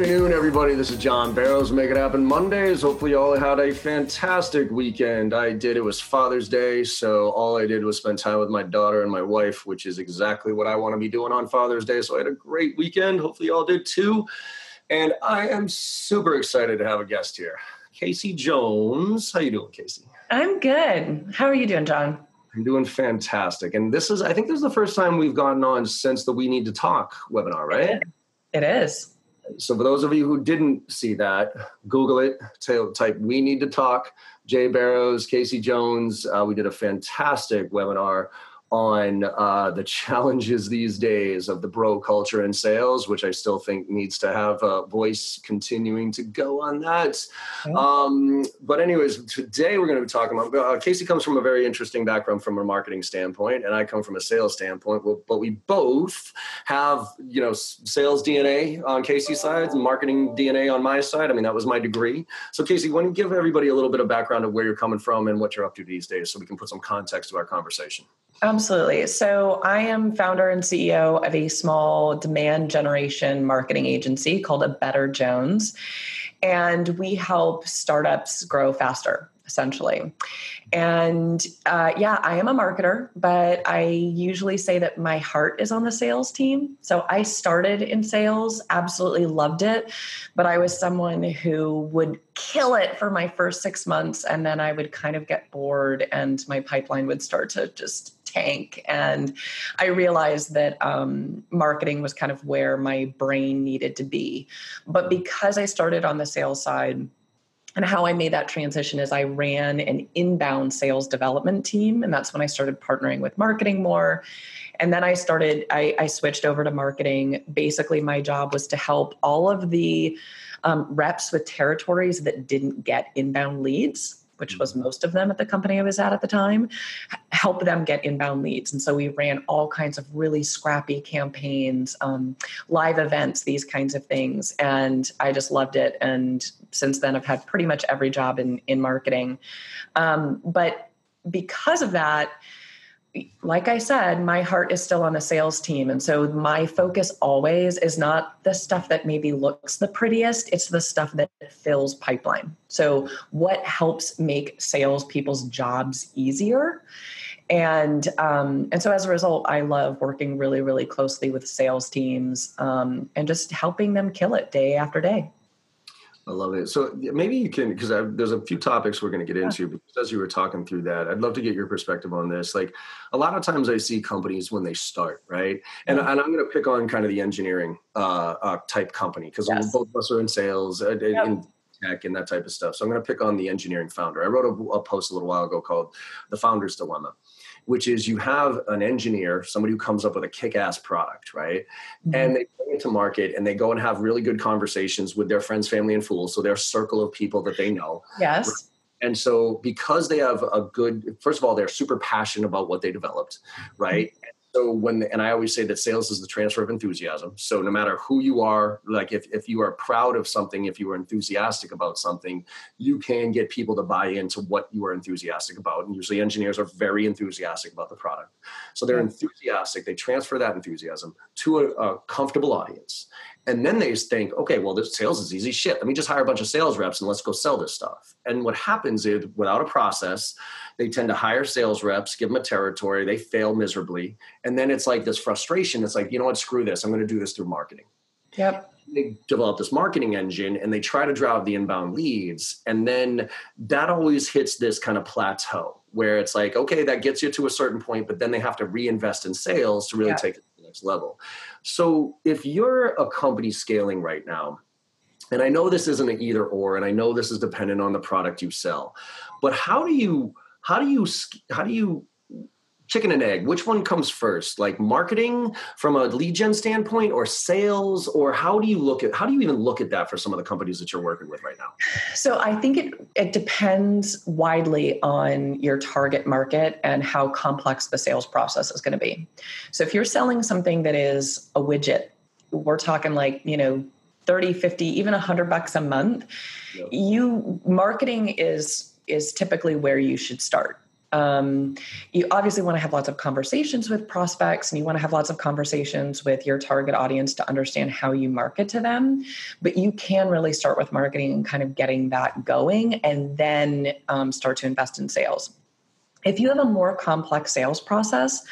Good afternoon, everybody. This is John Barrows. Make it happen Mondays. Hopefully, you all had a fantastic weekend. I did. It was Father's Day, so all I did was spend time with my daughter and my wife, which is exactly what I want to be doing on Father's Day. So I had a great weekend. Hopefully, you all did too. And I am super excited to have a guest here, Casey Jones. How you doing, Casey? I'm good. How are you doing, John? I'm doing fantastic. And this is, I think, this is the first time we've gotten on since the We Need to Talk webinar, right? It is. So for those of you who didn't see that, Google it. Type "We Need to Talk." Jay Barrows, Casey Jones. Uh, we did a fantastic webinar on uh, the challenges these days of the bro culture in sales, which I still think needs to have a voice continuing to go on that. Okay. Um, but, anyways, today we're going to be talking about uh, Casey comes from a very interesting background from a marketing standpoint, and I come from a sales standpoint. But we both have, you know, sales DNA on Casey's side and marketing DNA on my side. I mean, that was my degree. So, Casey, why don't you give everybody a little bit of background of where you're coming from and what you're up to these days so we can put some context to our conversation? Absolutely. So, I am founder and CEO of a small demand generation marketing agency called A Better Jones. And we help startups grow faster essentially. And uh, yeah, I am a marketer, but I usually say that my heart is on the sales team. So I started in sales, absolutely loved it, but I was someone who would kill it for my first six months, and then I would kind of get bored, and my pipeline would start to just tank. And I realized that um, marketing was kind of where my brain needed to be. But because I started on the sales side, and how I made that transition is I ran an inbound sales development team. And that's when I started partnering with marketing more. And then I started, I, I switched over to marketing. Basically, my job was to help all of the um, reps with territories that didn't get inbound leads which was mm-hmm. most of them at the company I was at at the time, help them get inbound leads. And so we ran all kinds of really scrappy campaigns, um, live events, these kinds of things. And I just loved it. And since then, I've had pretty much every job in, in marketing. Um, but because of that, like I said, my heart is still on the sales team. And so my focus always is not the stuff that maybe looks the prettiest, it's the stuff that fills pipeline. So, what helps make salespeople's jobs easier? And um, and so as a result, I love working really, really closely with sales teams um, and just helping them kill it day after day. I love it. So maybe you can, because there's a few topics we're going to get into. Because as you were talking through that, I'd love to get your perspective on this. Like a lot of times, I see companies when they start, right? And, and I'm going to pick on kind of the engineering uh, uh, type company because yes. both of us are in sales uh, yep. in tech and that type of stuff. So I'm going to pick on the engineering founder. I wrote a, a post a little while ago called "The Founder's Dilemma." Which is you have an engineer, somebody who comes up with a kick-ass product, right? Mm-hmm. And they bring it to market and they go and have really good conversations with their friends, family, and fools. So their circle of people that they know. Yes. And so because they have a good, first of all, they're super passionate about what they developed, right? Mm-hmm so when and i always say that sales is the transfer of enthusiasm. So no matter who you are like if, if you are proud of something if you are enthusiastic about something you can get people to buy into what you are enthusiastic about. And usually engineers are very enthusiastic about the product. So they're hmm. enthusiastic. They transfer that enthusiasm to a, a comfortable audience. And then they think, okay, well, this sales is easy shit. Let me just hire a bunch of sales reps and let's go sell this stuff. And what happens is, without a process, they tend to hire sales reps, give them a territory, they fail miserably. And then it's like this frustration. It's like, you know what, screw this. I'm going to do this through marketing. Yep. They develop this marketing engine and they try to drive the inbound leads. And then that always hits this kind of plateau where it's like, okay, that gets you to a certain point, but then they have to reinvest in sales to really take it to the next level. So if you're a company scaling right now, and I know this isn't an either or, and I know this is dependent on the product you sell, but how do you how do you how do you chicken and egg which one comes first? Like marketing from a lead gen standpoint or sales or how do you look at how do you even look at that for some of the companies that you're working with right now? So i think it it depends widely on your target market and how complex the sales process is going to be. So if you're selling something that is a widget we're talking like you know 30 50 even 100 bucks a month yep. you marketing is is typically where you should start Um, you obviously want to have lots of conversations with prospects and you want to have lots of conversations with your target audience to understand how you market to them. But you can really start with marketing and kind of getting that going and then um, start to invest in sales. If you have a more complex sales process,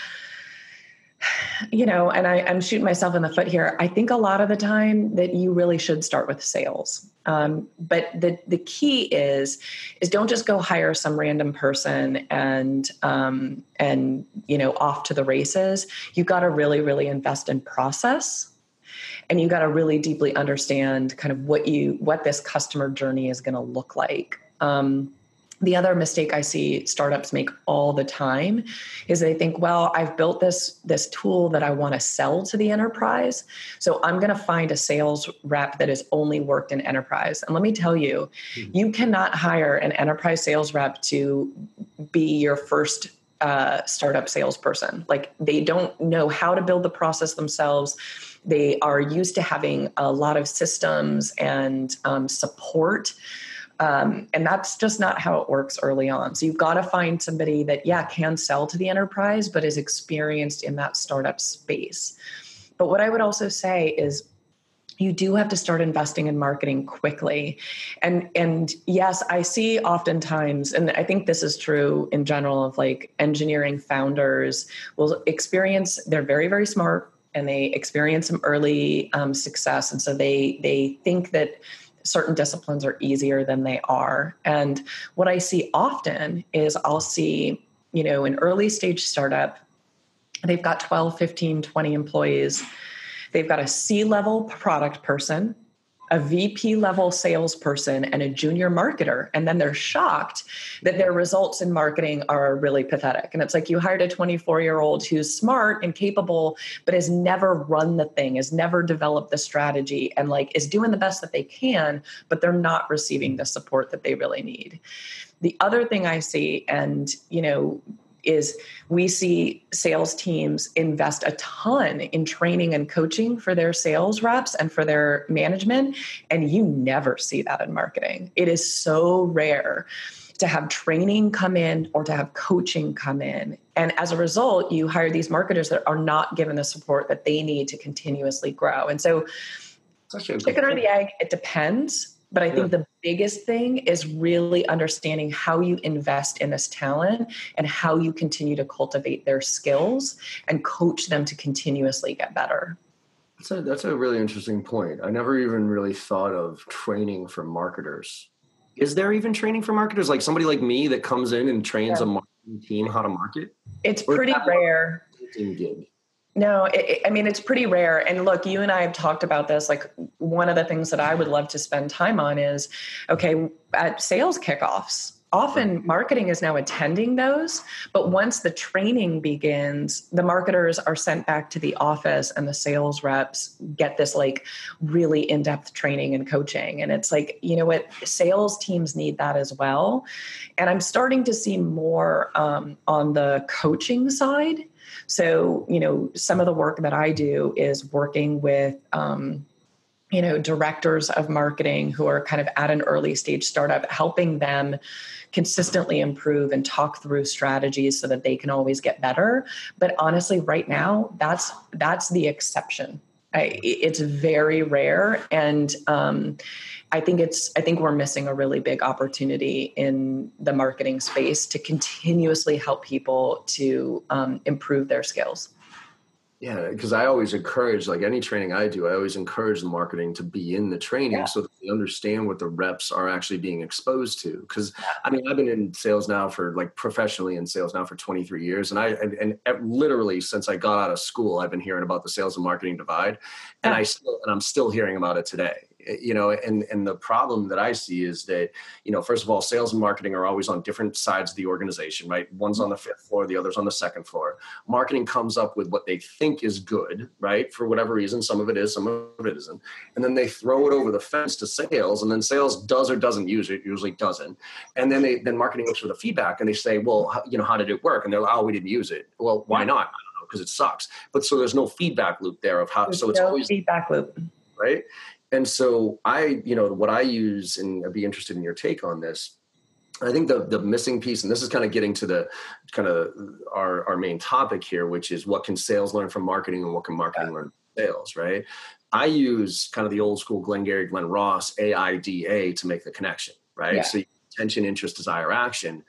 you know, and I, am shooting myself in the foot here. I think a lot of the time that you really should start with sales. Um, but the the key is is don't just go hire some random person and um, and you know off to the races. You've got to really really invest in process, and you've got to really deeply understand kind of what you what this customer journey is going to look like. Um, the other mistake i see startups make all the time is they think well i've built this this tool that i want to sell to the enterprise so i'm going to find a sales rep that has only worked in enterprise. And let me tell you mm-hmm. you cannot hire an enterprise sales rep to be your first uh, startup salesperson. Like they don't know how to build the process themselves. They are used to having a lot of systems and um, support um, and that's just not how it works early on. So you've got to find somebody that, yeah, can sell to the enterprise, but is experienced in that startup space. But what I would also say is, you do have to start investing in marketing quickly and and yes i see oftentimes and i think this is true in general of like engineering founders will experience they're very very smart and they experience some early um, success and so they they think that certain disciplines are easier than they are. And what I see often is I'll see, you know, an early stage startup, they've got 12, 15, 20 employees. They've got a C level product person a VP level salesperson and a junior marketer. And then they're shocked that their results in marketing are really pathetic. And it's like you hired a 24 year old who's smart and capable, but has never run the thing, has never developed the strategy, and like is doing the best that they can, but they're not receiving the support that they really need. The other thing I see, and you know, is we see sales teams invest a ton in training and coaching for their sales reps and for their management and you never see that in marketing. It is so rare to have training come in or to have coaching come in. And as a result you hire these marketers that are not given the support that they need to continuously grow. And so chicken or the egg it depends but I think yeah. the biggest thing is really understanding how you invest in this talent and how you continue to cultivate their skills and coach them to continuously get better. That's a, that's a really interesting point. I never even really thought of training for marketers. Is there even training for marketers? Like somebody like me that comes in and trains yeah. a marketing team how to market? It's pretty rare. Gig? No, it, I mean, it's pretty rare. And look, you and I have talked about this. Like, one of the things that I would love to spend time on is okay, at sales kickoffs, often marketing is now attending those. But once the training begins, the marketers are sent back to the office and the sales reps get this like really in depth training and coaching. And it's like, you know what, sales teams need that as well. And I'm starting to see more um, on the coaching side so, you know, some of the work that I do is working with, um, you know, directors of marketing who are kind of at an early stage startup, helping them consistently improve and talk through strategies so that they can always get better. But honestly, right now, that's that's the exception. I, it's very rare, and um, I think it's I think we're missing a really big opportunity in the marketing space to continuously help people to um, improve their skills. Yeah, because I always encourage, like any training I do, I always encourage the marketing to be in the training yeah. so that they understand what the reps are actually being exposed to. Because I mean, I've been in sales now for like professionally in sales now for 23 years, and I and, and, literally since I got out of school, I've been hearing about the sales and marketing divide, and I still and I'm still hearing about it today you know and and the problem that i see is that you know first of all sales and marketing are always on different sides of the organization right? One's on the fifth floor the other's on the second floor. Marketing comes up with what they think is good right? For whatever reason some of it is some of it isn't. And then they throw it over the fence to sales and then sales does or doesn't use it usually doesn't. And then they then marketing looks for the feedback and they say well you know how did it work? And they're like oh we didn't use it. Well why not? I don't know, because it sucks. But so there's no feedback loop there of how. There's so it's no always feedback loop, right? And so I, you know, what I use, and I'd be interested in your take on this, I think the the missing piece, and this is kind of getting to the kind of our our main topic here, which is what can sales learn from marketing and what can marketing yeah. learn from sales, right? I use kind of the old school Glengarry Glen Ross AIDA to make the connection, right? Yeah. So attention, interest, desire, action.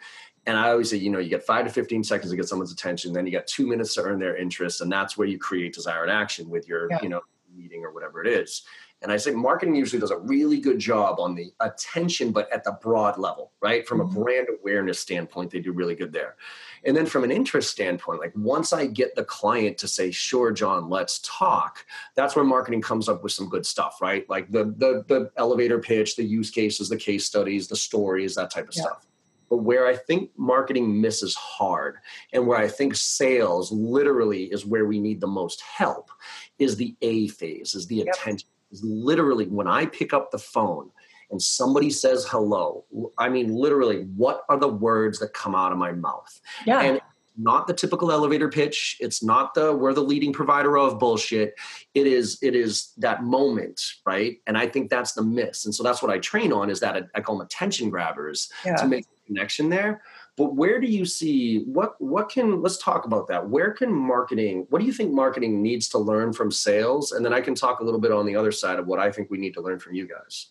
And I always say, you know, you get five to 15 seconds to get someone's attention, then you got two minutes to earn their interest. And that's where you create desired action with your, yeah. you know, meeting or whatever it is. And I say marketing usually does a really good job on the attention, but at the broad level, right? From mm-hmm. a brand awareness standpoint, they do really good there. And then from an interest standpoint, like once I get the client to say, sure, John, let's talk, that's where marketing comes up with some good stuff, right? Like the the, the elevator pitch, the use cases, the case studies, the stories, that type of yeah. stuff. But where I think marketing misses hard and where I think sales literally is where we need the most help is the A phase, is the yep. attention. Is literally when I pick up the phone and somebody says hello, I mean, literally, what are the words that come out of my mouth? Yeah. And not the typical elevator pitch. It's not the we're the leading provider of bullshit. It is it is that moment, right? And I think that's the miss. And so that's what I train on is that I call them attention grabbers yeah. to make a connection there but where do you see what what can let's talk about that. Where can marketing what do you think marketing needs to learn from sales? And then i can talk a little bit on the other side of what i think we need to learn from you guys.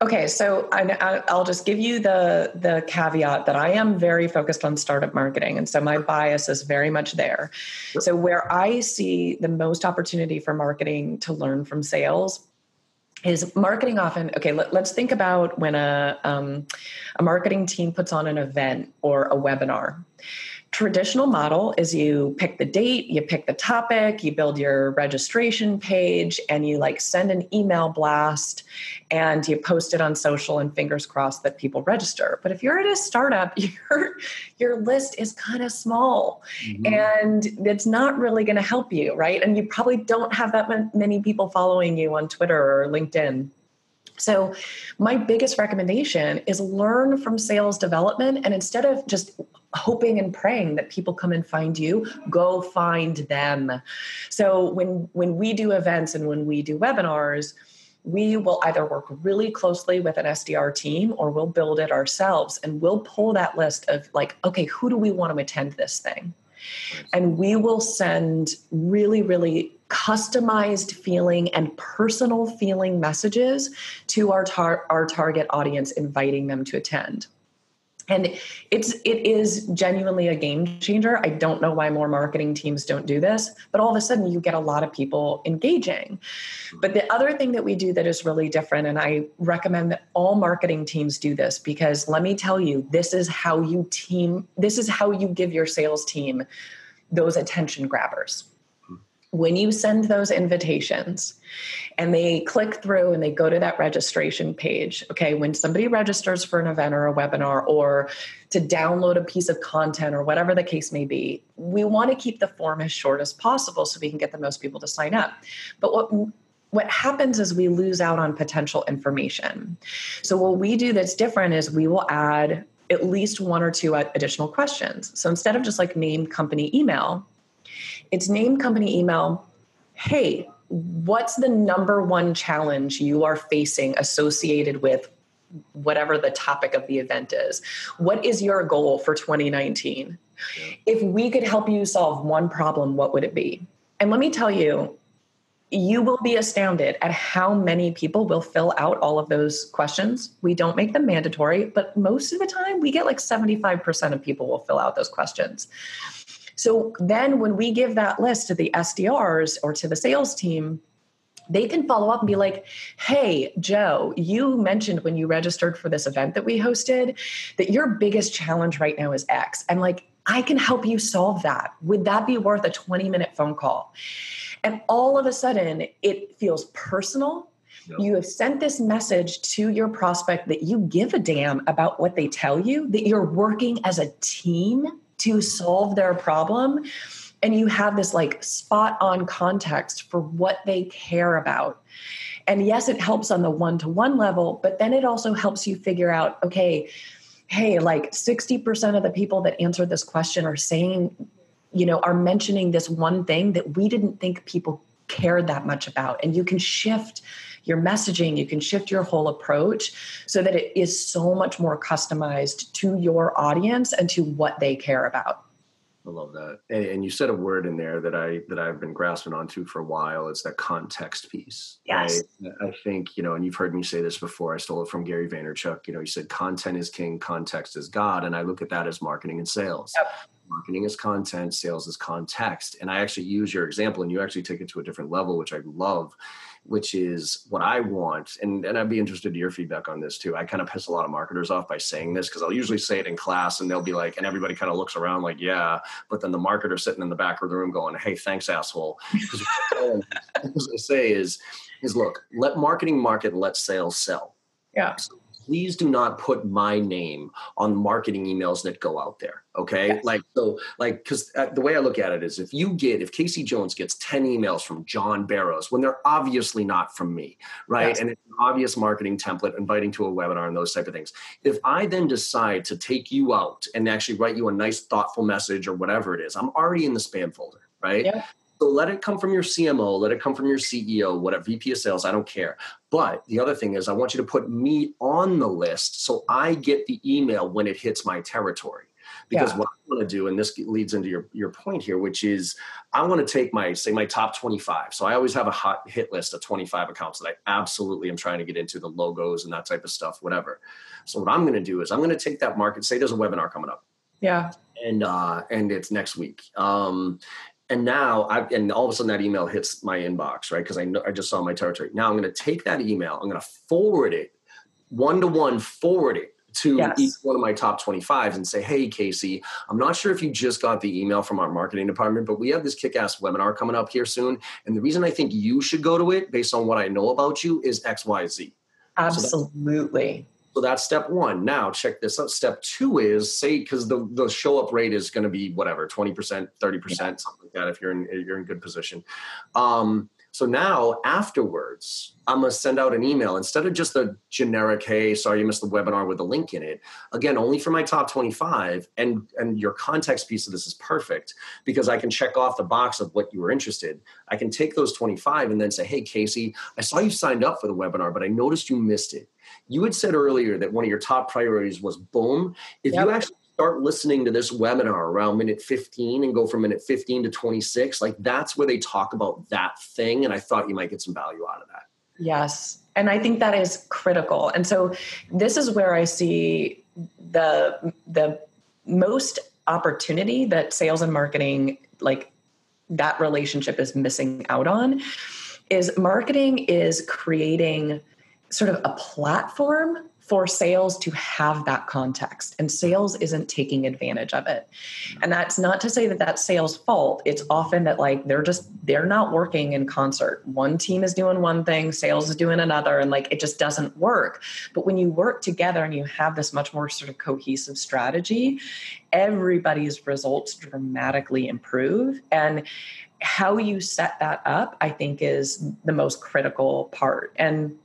Okay, so I, will just give you the the caveat that I am very focused on startup marketing, and so my bias is very much there. So where I see the most opportunity for marketing to learn from sales is marketing often okay let, us think about when a, um, a marketing team puts on an event or a webinar traditional model is you pick the date, you pick the topic, you build your registration page, and you like send an email blast and you post it on social and fingers crossed that people register. But if you're at a startup, your your list is kind of small mm-hmm. and it's not really going to help you, right? And you probably don't have that many people following you on Twitter or LinkedIn. So, my biggest recommendation is learn from sales development and instead of just hoping and praying that people come and find you go find them. So when when we do events and when we do webinars we will either work really closely with an SDR team or we'll build it ourselves and we'll pull that list of like okay who do we want to attend this thing? And we will send really really customized feeling and personal feeling messages to our tar- our target audience inviting them to attend. And it's it is genuinely a game changer. I don't know why more marketing teams don't do this but all of a sudden you get a lot of people engaging. But the other thing that we do that is really different and i recommend that all marketing teams do this because let me tell you this is how you team this is how you give your sales team those attention grabbers when you send those invitations and they click through and they go to that registration page, okay, when somebody registers for an event or a webinar or to download a piece of content or whatever the case may be, we want to keep the form as short as possible so we can get the most people to sign up. But what what happens is we lose out on potential information. So what we do that's different is we will add at least one or two additional questions. So instead of just like name company email, it's name company email. Hey, what's the number one challenge you are facing associated with whatever the topic of the event is? What is your goal for 2019? If we could help you solve one problem, what would it be? And let me tell you, you will be astounded at how many people will fill out all of those questions. We don't make them mandatory, but most of the time we get like 75% of people will fill out those questions. So then when we give that list to the SDRs or to the sales team, they can follow up and be like, hey, Joe, you mentioned when you registered for this event that we hosted that your biggest challenge right now is X. And like, I can help you solve that. Would that be worth a 20 minute phone call? And all of a sudden, it feels personal. Yep. You have sent this message to your prospect that you give a damn about what they tell you, that you're working as a team to solve their problem and you have this like spot on context for what they care about and yes it helps on the one to one level but then it also helps you figure out okay hey like 60% of the people that answered this question are saying you know are mentioning this one thing that we didn't think people cared that much about. And you can shift your messaging, you can shift your whole approach so that it is so much more customized to your audience and to what they care about. I love that. And, and, you said a word in there that I that I've been grasping onto for a while. It's that context piece. Yes. Right? I think, you know, and you've heard me say this before. I stole it from Gary Vaynerchuk. You know, he said content is king, context is God. And I look at that as marketing and sales. Yep. Marketing is content, sales is context. And I actually use your example and you actually take it to a different level, which I love which is what I want. And, and I'd be interested in your feedback on this too. I kind of piss a lot of marketers off by saying this because I'll usually say it in class and they'll be like, and everybody kind of looks around like, yeah. But then the marketer sitting in the back of the room going, hey, thanks, asshole. Because what I say is, is look, let marketing market, let sales sell. Yeah. So please do not put my name on marketing emails that go out there. Okay. Yes. Like, so, like, because uh, the way I look at it is if you get, if Casey Jones gets 10 emails from John Barrows when they're obviously not from me, right? Yes. And it's an obvious marketing template inviting to a webinar and those type of things. If I then decide to take you out and actually write you a nice, thoughtful message or whatever it is, I'm already in the spam folder, right? Yeah. So let it come from your CMO, let it come from your CEO, whatever VP of sales, I don't care. But the other thing is I want you to put me on the list so I get the email when it hits my territory. Because yeah. what I want to do, and this leads into your, your point here, which is I want to take my, say, my top 25. So I always have a hot hit list of 25 accounts that I absolutely am trying to get into the logos and that type of stuff, whatever. So what I'm going to do is I'm going to take that market, say there's a webinar coming up. Yeah. And uh, and it's next week. Um, and now I and all of a sudden that email hits my inbox, right? Because I know I just saw my territory. Now I'm going to take that email, I'm going to forward it one to one, forward it to yes. each one of my top 25s and say, hey, Casey, I'm not sure if you just got the email from our marketing department, but we have this kick ass webinar coming up here soon. And the reason I think you should go to it based on what I know about you is XYZ. Absolutely. So so that's step one. Now check this out. Step two is say because the the show up rate is going to be whatever twenty percent, thirty percent, something like that. If you're in you're in good position. Um, so now afterwards, I'm gonna send out an email instead of just a generic, "Hey, sorry you missed the webinar" with a link in it. Again, only for my top 25, and and your context piece of this is perfect because I can check off the box of what you were interested. I can take those 25 and then say, "Hey, Casey, I saw you signed up for the webinar, but I noticed you missed it. You had said earlier that one of your top priorities was boom. If yep. you actually start listening to this webinar around minute 15 and go from minute 15 to 26 like that's where they talk about that thing and i thought you might get some value out of that yes and i think that is critical and so this is where i see the the most opportunity that sales and marketing like that relationship is missing out on is marketing is creating sort of a platform for sales to have that context and sales isn't taking advantage of it. And that's not to say that that's sales fault. It's often that like they're just they're not working in concert. One team is doing one thing sales is doing another and like it just doesn't work. But when you work together and you have this much more sort of cohesive strategy everybody's results dramatically improve. And how you set that up i think is the most critical part. And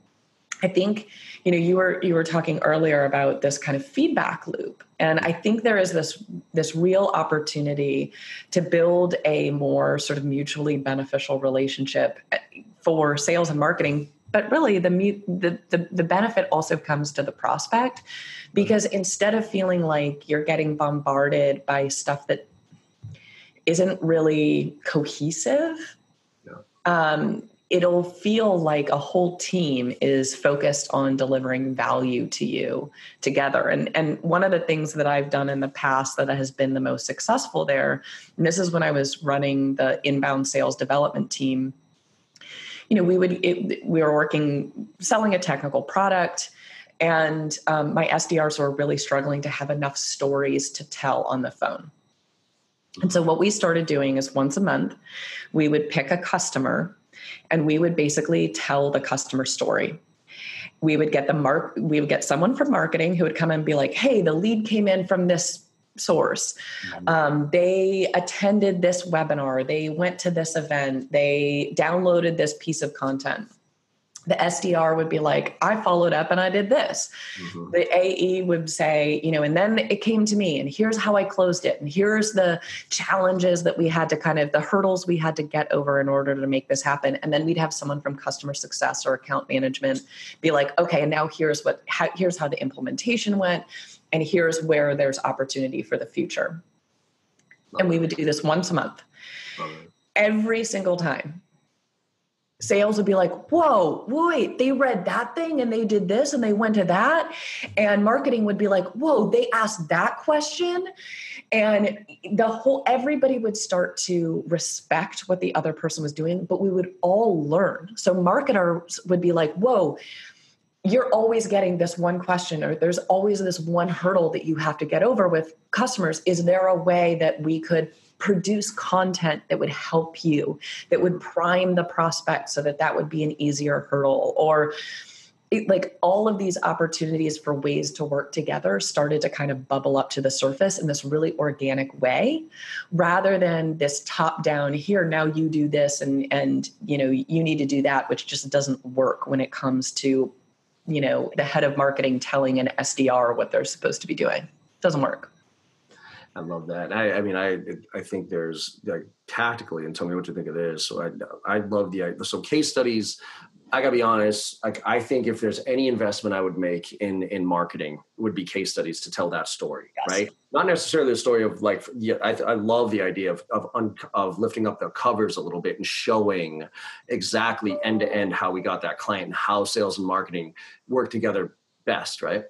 I think you know you were you were talking earlier about this kind of feedback loop. And I think there is this this real opportunity to build a more sort of mutually beneficial relationship eh, for sales and marketing. But really the, the the the benefit also comes to the prospect because instead of feeling like you're getting bombarded by stuff that isn't really cohesive yeah. um, it'll feel like a whole team is focused on delivering value to you together. And and one of the things that I've done in the past that has been the most successful there and this is when I was running the inbound sales development team you know we would it, we were working selling a technical product and um, my SDRs were really struggling to have enough stories to tell on the phone. And so what we started doing is once a month we would pick a customer and we would basically tell the customer story. We would get the mark we would get someone from marketing who would come and be like hey the lead came in from this source. Um, they attended this webinar. They went to this event. They downloaded this piece of content the SDR would be like, I followed up and I did this. Mm-hmm. The AE would say, you know, and then it came to me and here's how I closed it. And here's the challenges that we had to kind of, the hurdles we had to get over in order to make this happen. And then we'd have someone from customer success or account management be like, okay, and now here's what, how, here's how the implementation went. And here's where there's opportunity for the future. Love and we would do this once a month. Every single time sales would be like, whoa, wait, they read that thing and they did this and they went to that. And marketing would be like, whoa, they asked that question. And the whole, everybody would start to respect what the other person was doing, but we would all learn. So marketers would be like, whoa, you're always getting this one question or there's always this one hurdle that you have to get over with customers. Is there a way that we could produce content that would help you, that would prime the prospect so that that would be an easier hurdle or it, like all of these opportunities for ways to work together started to kind of bubble up to the surface in this really organic way rather than this top down here now you do this and and you know you need to do that which just doesn't work when it comes to you know the head of marketing telling an SDR what they're supposed to be doing. Doesn't work I love that. I, I, mean, I I think there's like tactically, and tell me what you think of this. So I I love the so case studies. I gotta be honest. Like I think if there's any investment I would make in in marketing, would be case studies to tell that story, yes. right? Not necessarily the story of like. Yeah, I, I love the idea of of un, of lifting up the covers a little bit and showing exactly end to end how we got that client and how sales and marketing work together best, right?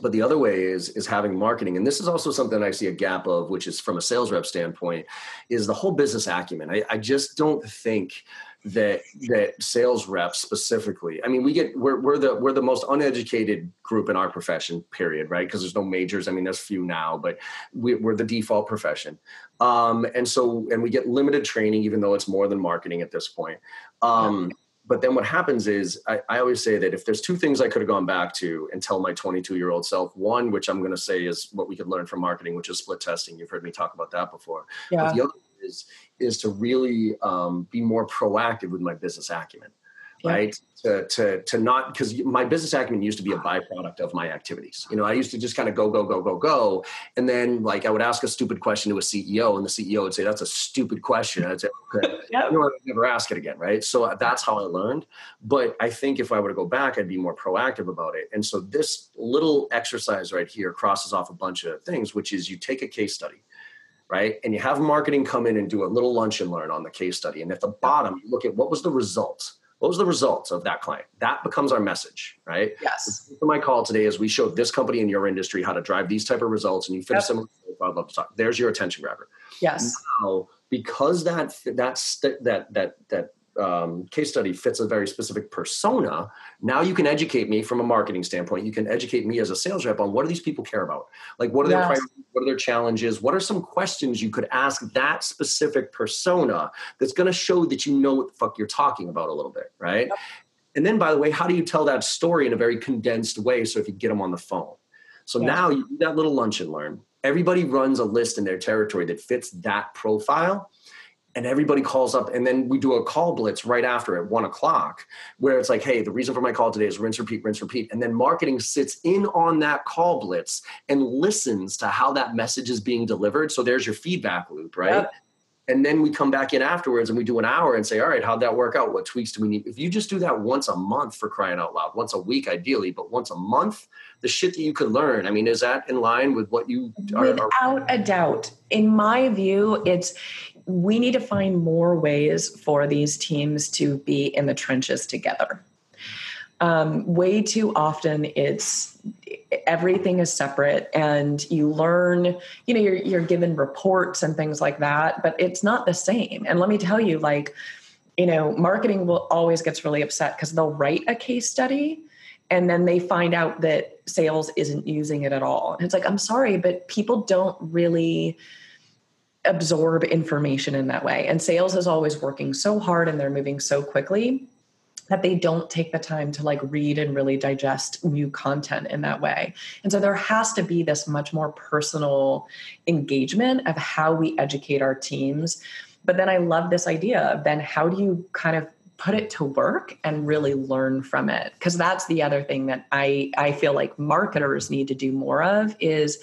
But the other way is is having marketing. And this is also something i see a gap of which is from a sales rep standpoint is the whole business acumen. I, I just don't think that that sales reps specifically i mean we get we're, we're the we're the most uneducated group in our profession period right? Because there's no majors. I mean there's few now but we, are the default profession. Um, and so and we get limited training even though it's more than marketing at this point. Um, but then what happens is I, I, always say that if there's two things I could have gone back to and tell my 22 year old self, one, which I'm going to say is what we could learn from marketing, which is split testing. You've heard me talk about that before. Yeah. But the other is, is to really um, be more proactive with my business acumen yeah. right? To to to not because my business acumen used to be a byproduct of my activities. You know, I used to just kind of go go go go go, and then like I would ask a stupid question to a CEO, and the CEO would say, "That's a stupid question." And I'd say, "Okay, yeah. you know, I'd never ask it again." Right? So uh, that's how I learned. But I think if I were to go back, I'd be more proactive about it. And so this little exercise right here crosses off a bunch of things, which is you take a case study right? And you have marketing come in and do a little lunch and learn on the case study. And at the bottom, you look at what was the results what was the results of that client? That becomes our message, right? Yes. My call today is we showed this company in your industry how to drive these type of results, and you fit yep. I'd love to talk. There's your attention grabber. Yes. Now, because that that that that that um, case study fits a very specific persona, now you can educate me from a marketing standpoint. You can educate me as a sales rep on what do these people care about? Like what are yes. their what are their challenges? What are some questions you could ask that specific persona that's going to show that you know what the fuck you're talking about a little bit, right? Yep. And then, by the way, how do you tell that story in a very condensed way? So if you get them on the phone, so yeah. now you do that little lunch and learn. Everybody runs a list in their territory that fits that profile and everybody calls up and then we do a call blitz right after at one o'clock where it's like hey the reason for my call today is rinse repeat rinse repeat. And then marketing sits in on that call blitz and listens to how that message is being delivered. So there's your feedback loop right? Yep. and then we come back in afterwards and we do an hour and say all right how'd that work out? What tweaks do we need? If you just do that once a month for crying out loud once a week ideally but once a month the shit that you could learn i mean is that in line with what you are, without are- a doubt. In my view it's we need to find more ways for these teams to be in the trenches together. Um, way too often it's everything is separate and you learn you know you're, you're given reports and things like that but it's not the same and let me tell you like you know marketing will always gets really upset because they'll write a case study and then they find out that sales isn't using it at all and it's like i'm sorry but people don't really absorb information in that way. And sales is always working so hard and they're moving so quickly that they don't take the time to like read and really digest new content in that way. And so there has to be this much more personal engagement of how we educate our teams. But then I love this idea of then how do you kind of put it to work and really learn from it because that's the other thing that i i feel like marketers need to do more of is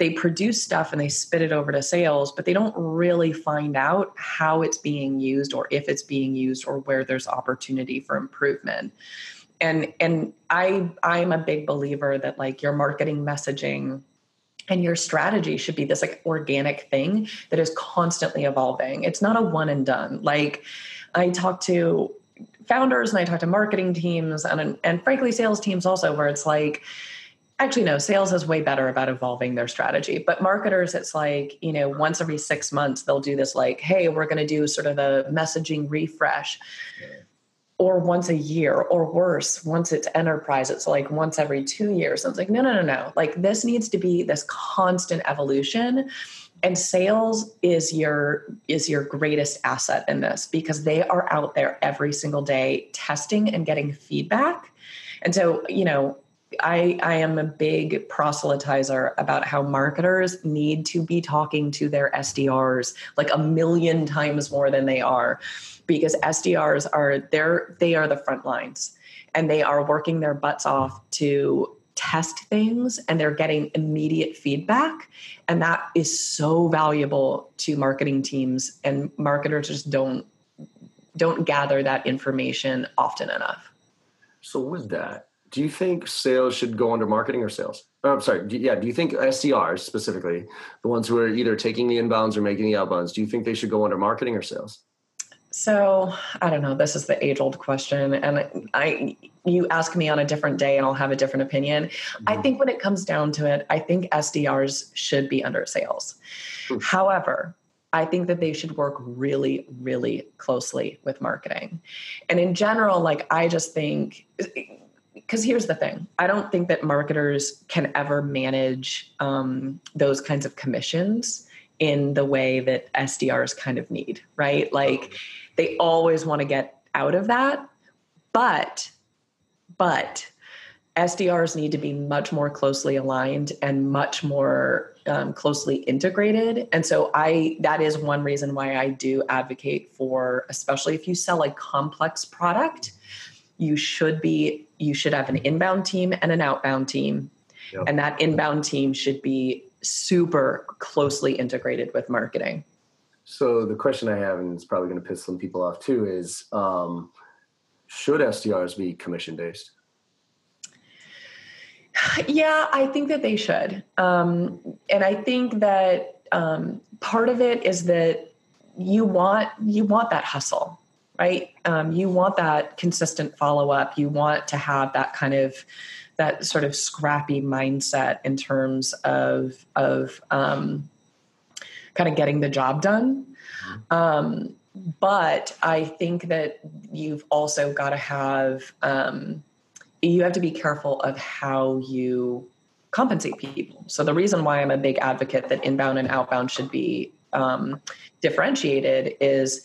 they produce stuff and they spit it over to sales but they don't really find out how it's being used or if it's being used or where there's opportunity for improvement. And and i i'm a big believer that like your marketing messaging and your strategy should be this like organic thing that is constantly evolving. It's not a one and done. Like i talk to founders and i talk to marketing teams and and frankly sales teams also where it's like actually no sales is way better about evolving their strategy but marketers it's like you know once every six months they'll do this like hey we're going to do sort of a messaging refresh or once a year or worse once it's enterprise it's like once every two years. And it's like no no no no. Like this needs to be this constant evolution and sales is your is your greatest asset in this because they are out there every single day testing and getting feedback. And so you know I, I am a big proselytizer about how marketers need to be talking to their SDRs like a million times more than they are because SDRs are they're they are the front lines and they are working their butts off to test things and they're getting immediate feedback and that is so valuable to marketing teams and marketers just don't don't gather that information often enough. So with that do you think sales should go under marketing or sales oh, i'm sorry do, yeah do you think sdrs specifically the ones who are either taking the inbounds or making the outbounds do you think they should go under marketing or sales so I don't know. This is the age old question, and I you ask me on a different day, and I'll have a different opinion. Mm-hmm. I think when it comes down to it, I think SDRs should be under sales. However, I think that they should work really, really closely with marketing, and in general, like I just think. Because here's the thing, I don't think that marketers can ever manage um, those kinds of commissions in the way that SDRs kind of need, right? Like they always want to get out of that. But, but SDRs need to be much more closely aligned and much more um, closely integrated. And so I that is one reason why I do advocate for, especially if you sell a complex product, you should be you should have an inbound team and an outbound team. Yep. And that inbound team should be super closely integrated with marketing. So the question I have, and it's probably going to piss some people off too, is um, should SDRs be commission based? Yeah, I think that they should, um, and I think that um, part of it is that you want you want that hustle, right? Um, you want that consistent follow up. You want to have that kind of that sort of scrappy mindset in terms of of um, kind of getting the job done. Mm-hmm. Um, but I think that you've also got to have um, you have to be careful of how you compensate people. So the reason why I'm a big advocate that inbound and outbound should be um, differentiated is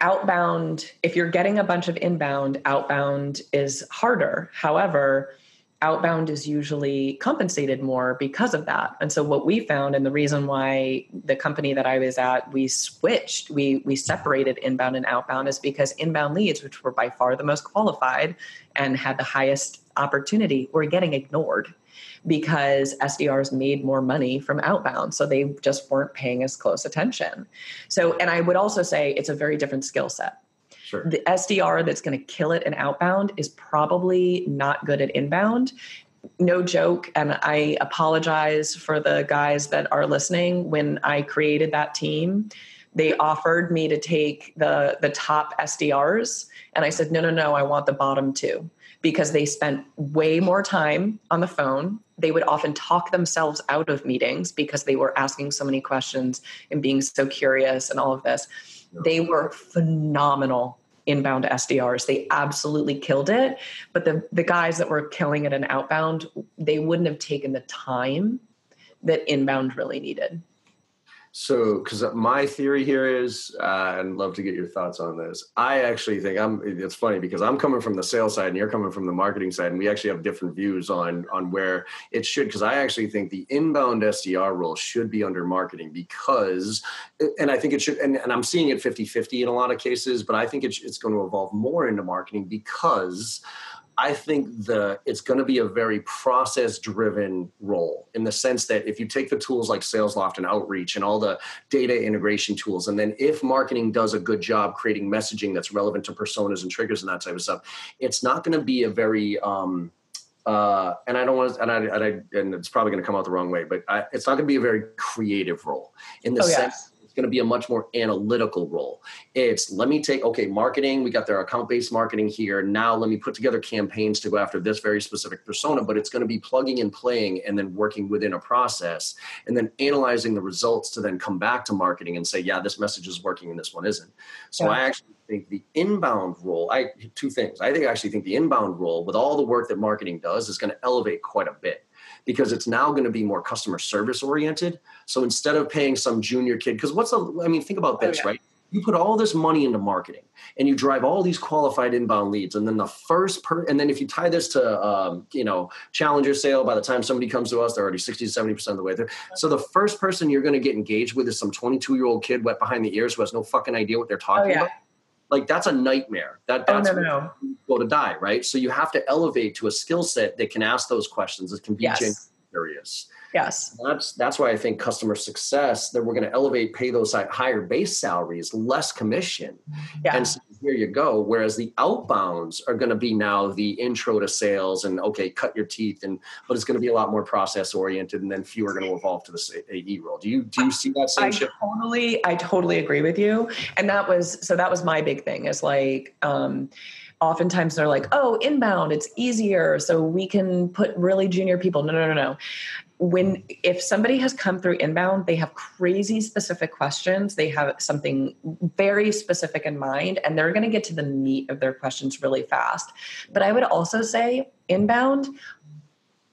outbound if you're getting a bunch of inbound outbound is harder. However outbound is usually compensated more because of that. And so what we found and the reason why the company that i was at we switched we we separated inbound and outbound is because inbound leads which were by far the most qualified and had the highest opportunity were getting ignored because SDRs made more money from outbound. So they just weren't paying as close attention. So, and I would also say it's a very different skill set. Sure. The SDR that's going to kill it in outbound is probably not good at inbound. No joke. And I apologize for the guys that are listening. When I created that team, they offered me to take the the top SDRs and I said no no no I want the bottom two because they spent way more time on the phone. They would often talk themselves out of meetings because they were asking so many questions and being so curious and all of this. They were phenomenal inbound SDRs. They absolutely killed it. But the, the guys that were killing it in outbound, they wouldn't have taken the time that inbound really needed. So, because my theory here is, uh, and love to get your thoughts on this. I actually think I'm. It's funny because I'm coming from the sales side and you're coming from the marketing side, and we actually have different views on on where it should. Because I actually think the inbound SDR role should be under marketing because, and I think it should. And, and I'm seeing it 50-50 in a lot of cases, but I think it's it's going to evolve more into marketing because I think the it's going to be a very process driven role in the sense that if you take the tools like SalesLoft and Outreach and all the data integration tools, and then if marketing does a good job creating messaging that's relevant to personas and triggers and that type of stuff, it's not going to be a very um, uh, and I don't want to, and I, and, I, and it's probably going to come out the wrong way, but I, it's not going to be a very creative role in the oh, sense going to be a much more analytical role. It's let me take, okay, marketing, we got their account based marketing here. Now let me put together campaigns to go after this very specific persona, but it's going to be plugging and playing and then working within a process and then analyzing the results to then come back to marketing and say, yeah, this message is working and this one isn't. So yeah. I actually think the inbound role, I two things. I think I actually think the inbound role with all the work that marketing does is going to elevate quite a bit because it's now going to be more customer service oriented. So instead of paying some junior kid, because what's the, I mean, think about oh, this, oh, yeah. right? You put all this money into marketing and you drive all these qualified inbound leads. And then the first per, and then if you tie this to, um, you know, challenger sale, by the time somebody comes to us, they're already 60 to 70% of the way there. So the first person you're going to get engaged with is some 22 year old kid wet behind the ears who has no fucking idea what they're talking oh, yeah. about like that's a nightmare. That oh, that's oh, no, no. go to die, right? So you have to elevate to a skill set that can ask those questions. It can be yes. curious. Yes. That's that's why I think customer success that we're going to elevate, pay those higher base salaries, less commission. Yeah. And so here you go. Whereas the outbounds are going to be now the intro to sales and okay, cut your teeth and but it's going to be a lot more process oriented and then few are going to evolve to the AE role. Do you do you see that same I shift? Totally, I totally agree with you. And that was so that was my big thing is like um oftentimes they're like, oh, inbound, it's easier. So we can put really junior people. No, no, no, no when if somebody has come through inbound they have crazy specific questions. They have something very specific in mind and they're going to get to the meat of their questions really fast. But i would also say inbound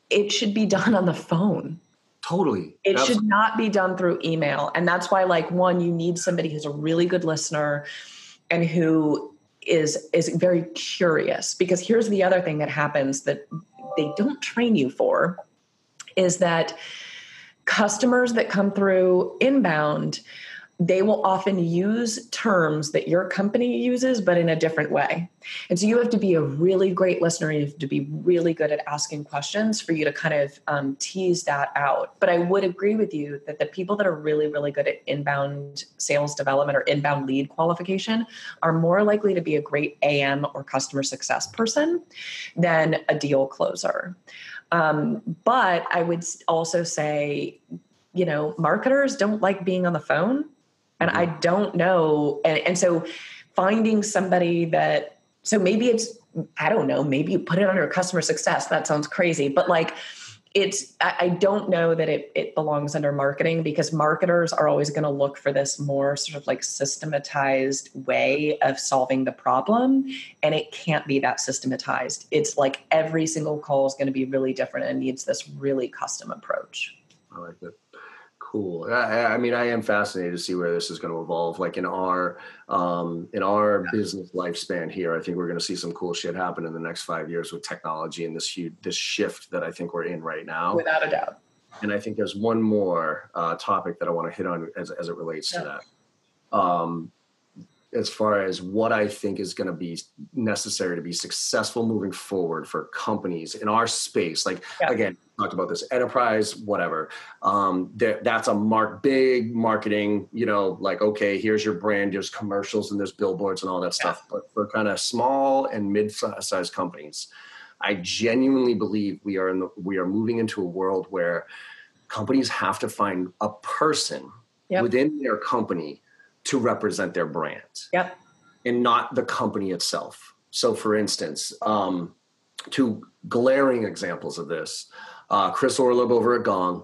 it should be done on the phone. Totally. It Absolutely. should not be done through email and that's why like one you need somebody who's a really good listener and who is is very curious because here's the other thing that happens that they don't train you for is that customers that come through inbound they will often use terms that your company uses, but in a different way. And so you have to be a really great listener. You have to be really good at asking questions for you to kind of um, tease that out. But I would agree with you that the people that are really, really good at inbound sales development or inbound lead qualification are more likely to be a great AM or customer success person than a deal closer. Um, but I would also say, you know, marketers don't like being on the phone. And I mm-hmm. don't know. And, and so finding somebody that, so maybe it's, I don't know, maybe you put it under customer success. That sounds crazy. But like, it's I, don't know that it, it belongs under marketing because marketers are always going to look for this more sort of like systematized way of solving the problem and it can't be that systematized. It's like every single call is going to be really different and needs this really custom approach. I like that cool. I, I, mean, I am fascinated to see where this is going to evolve. Like in our um, in our business lifespan here, I think we're going to see some cool shit happen in the next five years with technology and this huge this shift that I think we're in right now. Without a doubt. And I think there's one more uh, topic that I want to hit on as as it relates yeah. to that. Um, as far as what I think is going to be necessary to be successful moving forward for companies in our space. Like yeah. again, talked about this enterprise, whatever. Um, that's a mark big marketing. You know, like okay, here's your brand. There's commercials and there's billboards and all that yeah. stuff. But for kind of small and mid-sized companies, I genuinely believe we are in the we are moving into a world where companies have to find a person yep. within their company to represent their brand. Yep. And not the company itself. So, for instance, um, two glaring examples of this uh, Chris Orlob over at Gong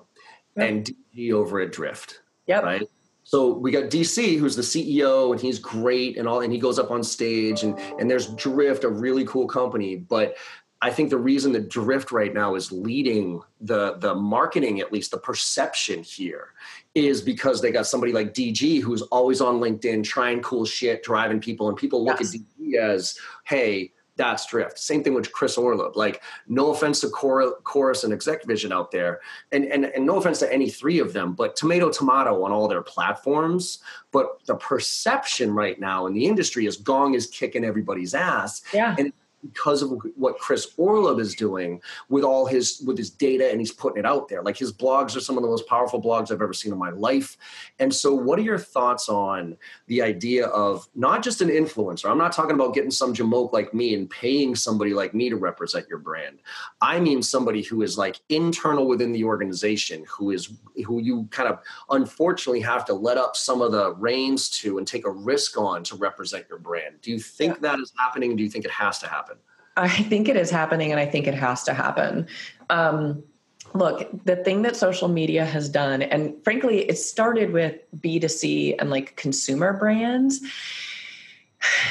yep. and DG over at Drift. Yep. Right. So we got DC, who's the CEO, and he's great and all, and he goes up on stage, and and there's Drift, a really cool company, but I think the reason that Drift right now is leading the the marketing, at least the perception here, is because they got somebody like DG who's always on LinkedIn trying cool shit, driving people, and people look yes. at DG as, hey, that's drift. Same thing with Chris Orlob. Like, no offense to Cor- Chorus and Exec Vision out there, and, and and no offense to any three of them, but tomato tomato on all their platforms. But the perception right now in the industry is Gong is kicking everybody's ass. Yeah. And because of what Chris Orlob is doing with all his with his data and he's putting it out there. Like his blogs are some of the most powerful blogs I've ever seen in my life. And so what are your thoughts on the idea of not just an influencer? I'm not talking about getting some jamoke like me and paying somebody like me to represent your brand. I mean somebody who is like internal within the organization, who is who you kind of unfortunately have to let up some of the reins to and take a risk on to represent your brand. Do you think yeah. that is happening? Do you think it has to happen? I think it is happening and I think it has to happen. Um, look, the thing that social media has done, and frankly, it started with B2C and like consumer brands.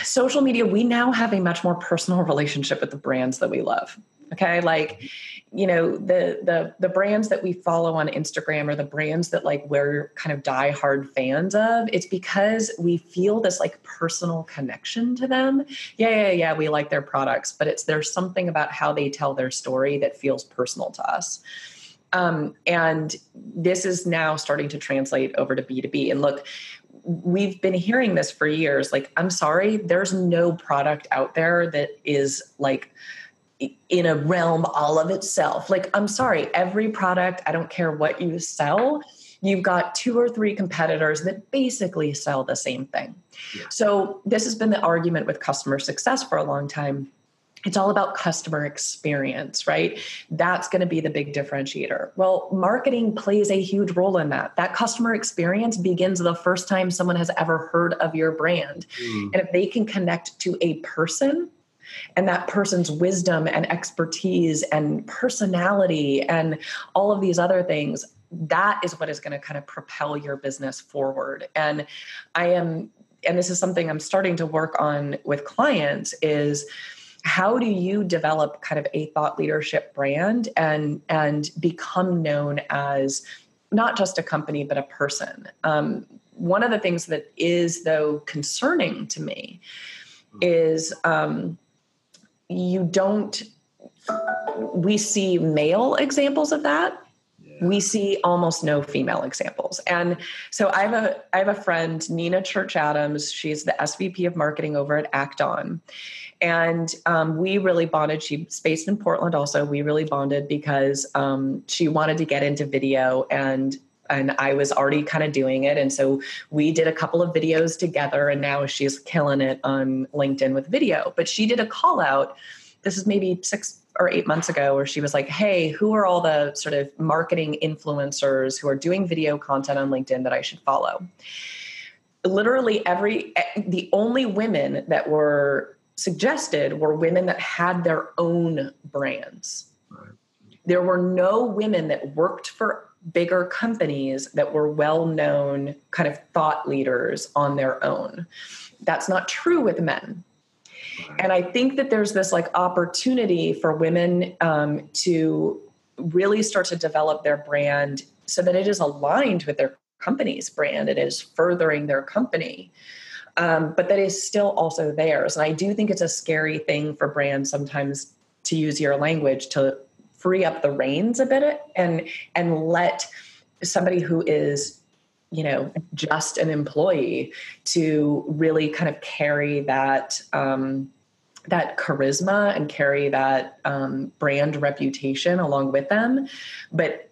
Social media, we now have a much more personal relationship with the brands that we love. Okay. Like, you know the the the brands that we follow on Instagram or the brands that like we're kind of diehard fans of, it's because we feel this like personal connection to them. Yeah, yeah, yeah, we like their products, but it's there's something about how they tell their story that feels personal to us. Um, and this is now starting to translate over to B2B. And look, we've been hearing this for years. Like, I'm sorry, there's no product out there that is like in a realm all of itself. Like, I'm sorry, every product, I don't care what you sell, you've got two or three competitors that basically sell the same thing. Yeah. So, this has been the argument with customer success for a long time. It's all about customer experience, right? That's going to be the big differentiator. Well, marketing plays a huge role in that. That customer experience begins the first time someone has ever heard of your brand. Mm. And if they can connect to a person, and that person's wisdom and expertise and personality and all of these other things that is what is going to kind of propel your business forward. And i am and this is something i'm starting to work on with clients is how do you develop kind of a thought leadership brand and and become known as not just a company but a person? Um, one of the things that is though concerning to me is um, you don't we see male examples of that. We see almost no female examples. And so i have a i have a friend Nina Church-Adams. She's the svp of marketing over at Act-On and um, we really bonded. She's based in portland also we really bonded because um, she wanted to get into video and and I was already kind of doing it. And so we did a couple of videos together, and now she's killing it on LinkedIn with video. But she did a call out. This is maybe six or eight months ago, where she was like, Hey, who are all the sort of marketing influencers who are doing video content on LinkedIn that I should follow? Literally, every, eh, the only women that were suggested were women that had their own brands. There were no women that worked for bigger companies that were well known kind of thought leaders on their own. That's not true with men. And I think that there's this like opportunity for women um, to really start to develop their brand so that it is aligned with their company's brand. It is furthering their company. Um, but that is still also theirs. And I do think it's a scary thing for brands sometimes to use your language to free up the reins a bit and and let somebody who is you know just an employee to really kind of carry that um, that charisma and carry that um, brand reputation along with them. But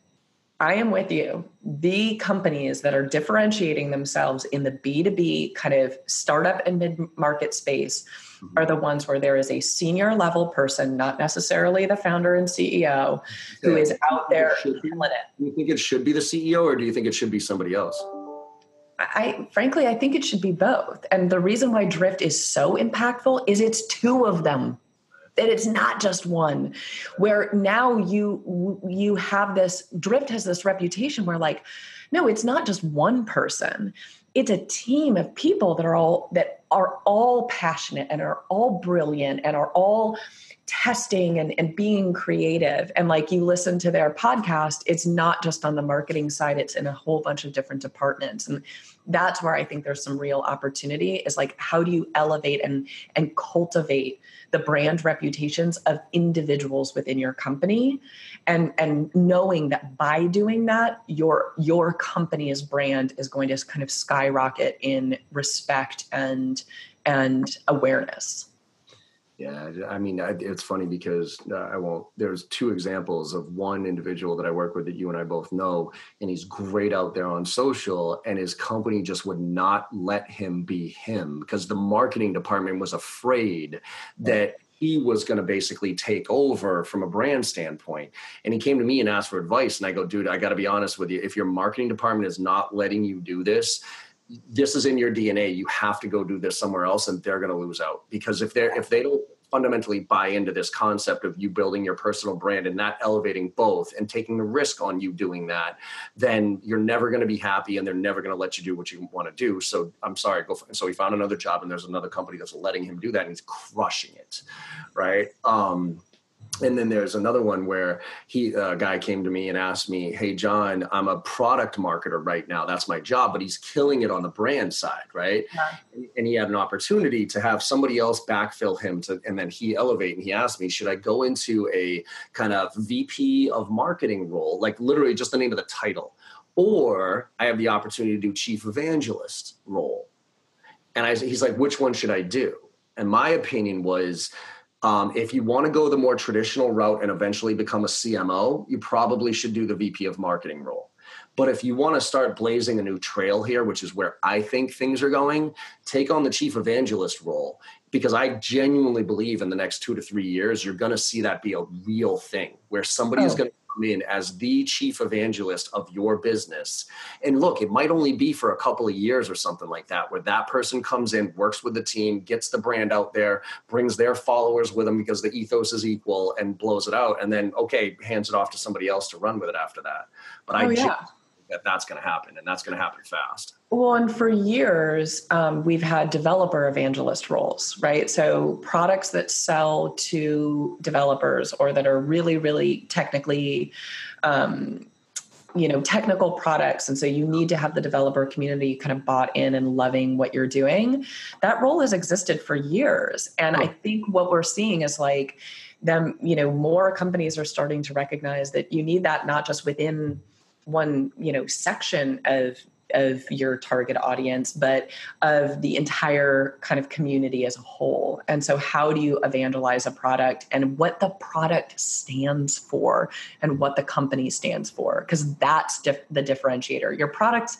I am with you. The companies that are differentiating themselves in the B2B kind of startup and mid market space mm-hmm. are the ones where there is a senior level person, not necessarily the founder and CEO, who is out there killing it. Do you think it should be the CEO or do you think it should be somebody else? I frankly, I think it should be both. And the reason why Drift is so impactful is it's two of them that it's not just one where now you you have this drift has this reputation where like no it's not just one person. It's a team of people that are all that are all passionate and are all brilliant and are all testing and, and being creative. And like you listen to their podcast it's not just on the marketing side it's in a whole bunch of different departments. And that's where i think there's some real opportunity is like how do you elevate and and cultivate the brand reputations of individuals within your company and and knowing that by doing that your your company's brand is going to kind of skyrocket in respect and and awareness yeah, I mean, it's funny because uh, I won't. There's two examples of one individual that I work with that you and I both know, and he's great out there on social, and his company just would not let him be him because the marketing department was afraid that he was going to basically take over from a brand standpoint. And he came to me and asked for advice. And I go, dude, I got to be honest with you. If your marketing department is not letting you do this, this is in your DNA. You have to go do this somewhere else, and they're going to lose out because if they're if they don't fundamentally buy into this concept of you building your personal brand and not elevating both and taking the risk on you doing that, then you're never going to be happy and they're never going to let you do what you want to do. So I'm sorry, go. For, so he found another job and there's another company that's letting him do that and he's crushing it, right? Um, and then there's another one where he a guy came to me and asked me hey john i'm a product marketer right now. That's my job but he's killing it on the brand side right? Yeah. and he had an opportunity to have somebody else backfill him to and then he elevate and he asked me should i go into a kind of vp of marketing role? Like literally just the name of the title. Or i have the opportunity to do chief evangelist role. And I, he's like which one should i do? And my opinion was um, if you want to go the more traditional route and eventually become a CMO, you probably should do the VP of marketing role. But if you want to start blazing a new trail here, which is where I think things are going, take on the chief evangelist role because I genuinely believe in the next two to three years, you're going to see that be a real thing where somebody oh. is going to come in as the chief evangelist of your business. And look, it might only be for a couple of years or something like that, where that person comes in, works with the team, gets the brand out there, brings their followers with them because the ethos is equal and blows it out. And then, okay, hands it off to somebody else to run with it after that. But oh, I yeah that that's going to happen and that's going to happen fast. Well and for years um, we've had developer evangelist roles right? So products that sell to developers or that are really really technically um, you know technical products and so you need to have the developer community kind of bought in and loving what you're doing that role has existed for years. And i think what we're seeing is like them you know more companies are starting to recognize that you need that not just within one you know section of of your target audience but of the entire kind of community as a whole. And so how do you evangelize a product and what the product stands for and what the company stands for? Because that's dif- the differentiator. Your product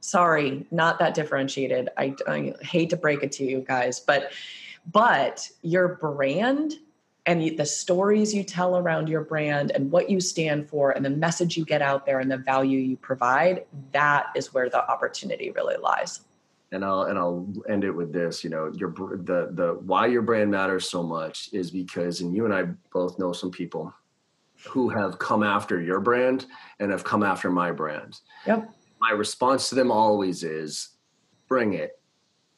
sorry not that differentiated. I, I hate to break it to you guys but but your brand and the stories you tell around your brand and what you stand for and the message you get out there and the value you provide that is where the opportunity really lies and I'll and I'll end it with this. You know, your the the why your brand matters so much is because, and you and I both know some people who have come after your brand and have come after my brand. Yep. My response to them always is, bring it.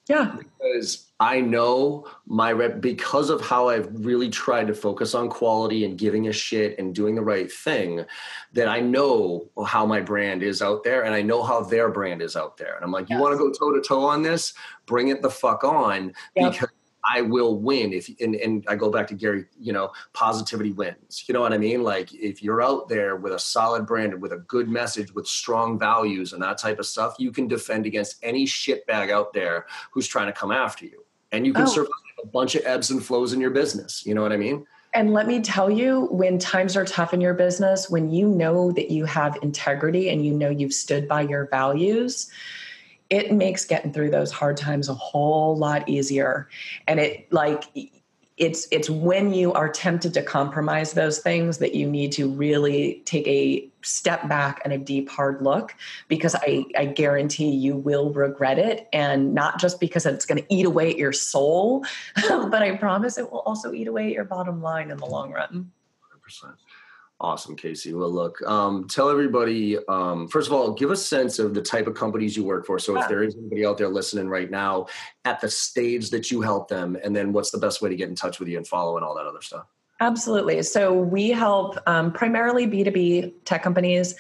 Yeah. Because I know my rep because of how I've really tried to focus on quality and giving a shit and doing the right thing, that I know how my brand is out there and I know how their brand is out there. And I'm like, yes. you want to go toe to toe on this? Bring it the fuck on yep. because I will win if and, and I go back to Gary, you know, positivity wins. You know what I mean? Like if you're out there with a solid brand and with a good message with strong values and that type of stuff, you can defend against any shitbag out there who's trying to come after you. And you can oh. survive a bunch of ebbs and flows in your business. You know what I mean? And let me tell you, when times are tough in your business, when you know that you have integrity and you know you've stood by your values, it makes getting through those hard times a whole lot easier and it like it's it's when you are tempted to compromise those things that you need to really take a step back and a deep hard look because I, I guarantee you will regret it. And not just because it's going to eat away at your soul but i promise it will also eat away at your bottom line in the long run. 100% Awesome, Casey. Well, look, um, tell everybody, um, first of all, give a sense of the type of companies you work for. So, if there is anybody out there listening right now at the stage that you help them, and then what's the best way to get in touch with you and follow and all that other stuff? Absolutely. So, we help um, primarily B2B tech companies.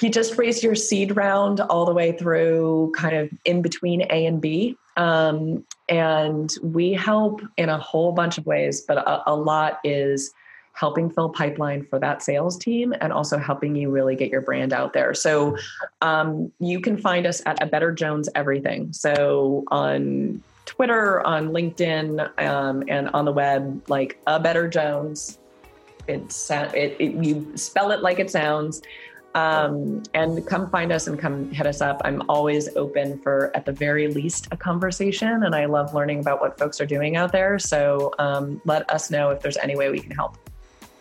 You just raise your seed round all the way through kind of in between A and B. Um, and we help in a whole bunch of ways, but a, a lot is helping fill pipeline for that sales team and also helping you really get your brand out there. So um, you can find us at a Better Jones Everything. So on Twitter, on LinkedIn, um, and on the web, like a Better Jones. It's it, it, you spell it like it sounds. Um, and come find us and come hit us up. I'm always open for, at the very least, a conversation. And I love learning about what folks are doing out there. So um, let us know if there's any way we can help.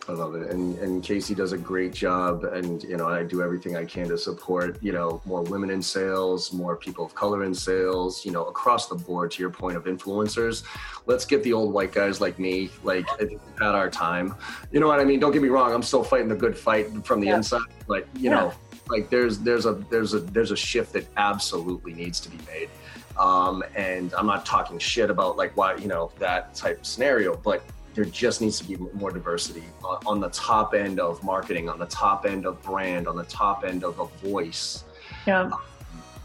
I love it. And and Casey does a great job and you know, I do everything I can to support, you know, more women in sales, more people of color in sales, you know, across the board to your point of influencers. Let's get the old white guys like me, like we've our time. You know what I mean? Don't get me wrong, I'm still fighting the good fight from the yeah. inside, but you yeah. know, like there's there's a there's a there's a shift that absolutely needs to be made. Um, and I'm not talking shit about like why, you know, that type of scenario, but there just needs to be more diversity on the top end of marketing, on the top end of brand, on the top end of a voice. Yeah. Um,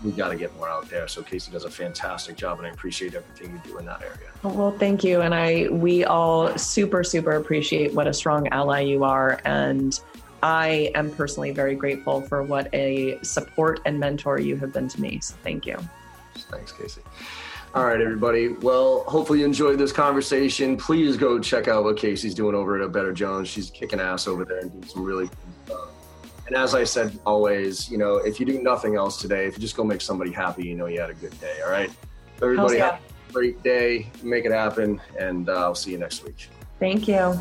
we got to get more out there. So Casey does a fantastic job, and I appreciate everything you do in that area. Well, thank you, and I we all super super appreciate what a strong ally you are, and I am personally very grateful for what a support and mentor you have been to me. So thank you. Thanks, Casey. All right, everybody. Well, hopefully you enjoyed this conversation. Please go check out what Casey's doing over at A Better Jones. She's kicking ass over there and doing some really cool stuff. And as I said always, you know, if you do nothing else today, if you just go make somebody happy, you know you had a good day. All right. Everybody have a great day. Make it happen. And uh, I'll see you next week. Thank you.